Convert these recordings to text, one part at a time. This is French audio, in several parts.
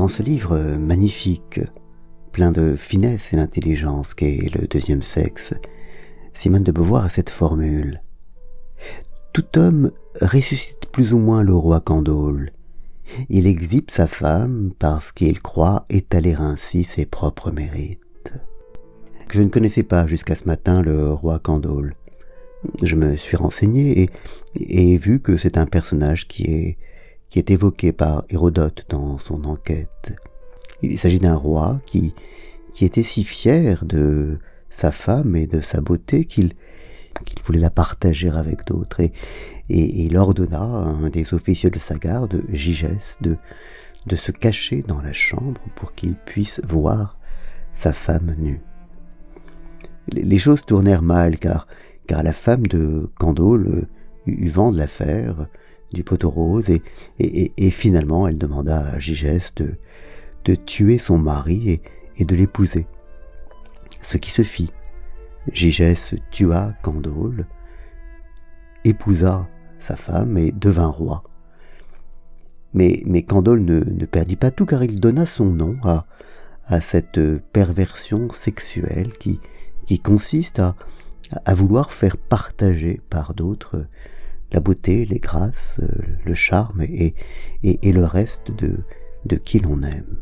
dans ce livre magnifique, plein de finesse et d'intelligence qu'est le deuxième sexe, Simone de Beauvoir a cette formule. Tout homme ressuscite plus ou moins le roi Candole. Il exhibe sa femme parce qu'il croit étaler ainsi ses propres mérites. Je ne connaissais pas jusqu'à ce matin le roi Candole. Je me suis renseigné et, et ai vu que c'est un personnage qui est, qui est évoqué par Hérodote dans son enquête. Il s'agit d'un roi qui, qui était si fier de sa femme et de sa beauté qu'il qu'il voulait la partager avec d'autres, et, et, il ordonna à un des officiers de sa garde, Gigès, de, de se cacher dans la chambre pour qu'il puisse voir sa femme nue. Les choses tournèrent mal, car, car la femme de Candole eut vent de l'affaire, du poteau rose, et, finalement elle demanda à Gigès de, tuer son mari et, de l'épouser. Ce qui se fit. Gigès tua Candole, épousa sa femme et devint roi. Mais, mais Candole ne, perdit pas tout car il donna son nom à, cette perversion sexuelle qui, consiste à vouloir faire partager par d'autres la beauté, les grâces, le charme et, et, le reste de, de qui l'on aime.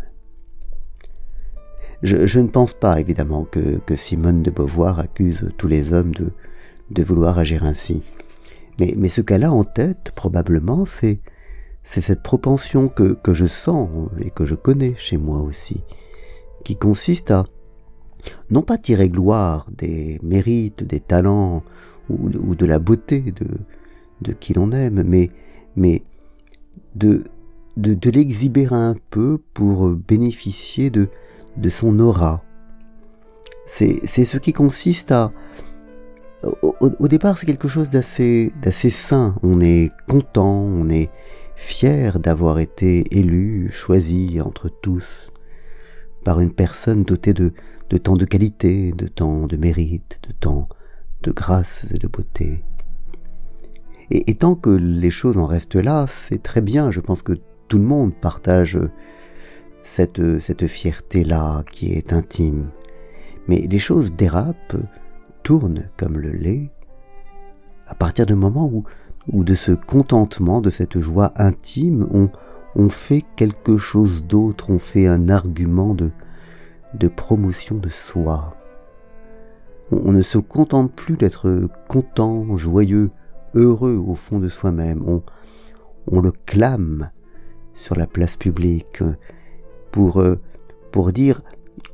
Je, ne pense pas évidemment que, Simone de Beauvoir accuse tous les hommes de, de vouloir agir ainsi. Mais, ce qu'elle a en tête, probablement, c'est, c'est cette propension que, que je sens et que je connais chez moi aussi, qui consiste à non pas tirer gloire des mérites, des talents ou, ou de la beauté de, de qui l'on aime, mais, de, de, l'exhiber un peu pour bénéficier de, de son aura. C'est ce qui consiste à... Au, départ, c'est quelque chose d'assez sain. On est content, on est fier d'avoir été élu, choisi entre tous par une personne dotée de, de tant de qualités, de tant de mérite, de tant de grâce et de beauté. Et, tant que les choses en restent là, c'est très bien. Je pense que tout le monde partage cette, cette fierté-là qui est intime. Mais les choses dérapent, tournent comme le lait, à partir du moment où, où de ce contentement, de cette joie intime, on, fait quelque chose d'autre, on fait un argument de, de promotion de soi. On ne se contente plus d'être content, joyeux, heureux au fond de soi-même. On, on le clame sur la place publique pour, euh, pour dire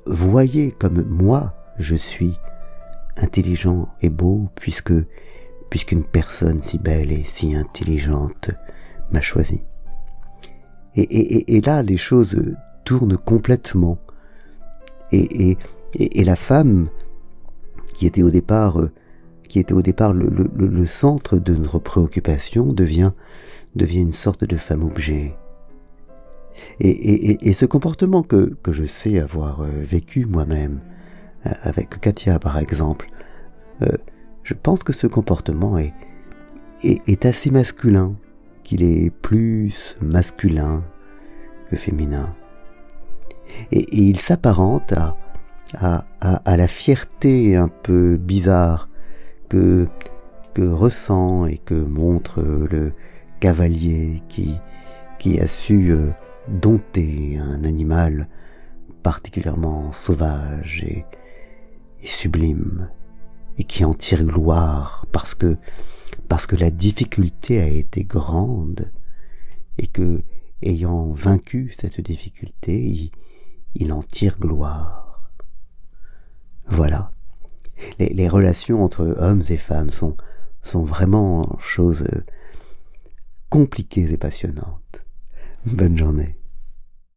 voyez comme moi je suis intelligent et beau puisque puisqu'une personne si belle et si intelligente m'a choisi. Et, et, et, là, les choses tournent complètement. Et, et, et, la femme, qui était au départ, qui était au départ le, centre de notre préoccupation, devient, devient une sorte de femme objet. Et, ce comportement que, je sais avoir euh, vécu moi-même, euh, avec Katia par exemple, euh, je pense que ce comportement est, est, assez masculin, qu'il est plus masculin que féminin. Et, il s'apparente à, à, à, la fierté un peu bizarre que, ressent et que montre le cavalier qui, qui a su dompter un animal particulièrement sauvage et, sublime, et qui en tire gloire parce que, parce que la difficulté a été grande, et que, ayant vaincu cette difficulté, il, en tire gloire. Voilà. Les, relations entre hommes et femmes sont, sont vraiment choses compliquées et passionnantes. Bonne journée.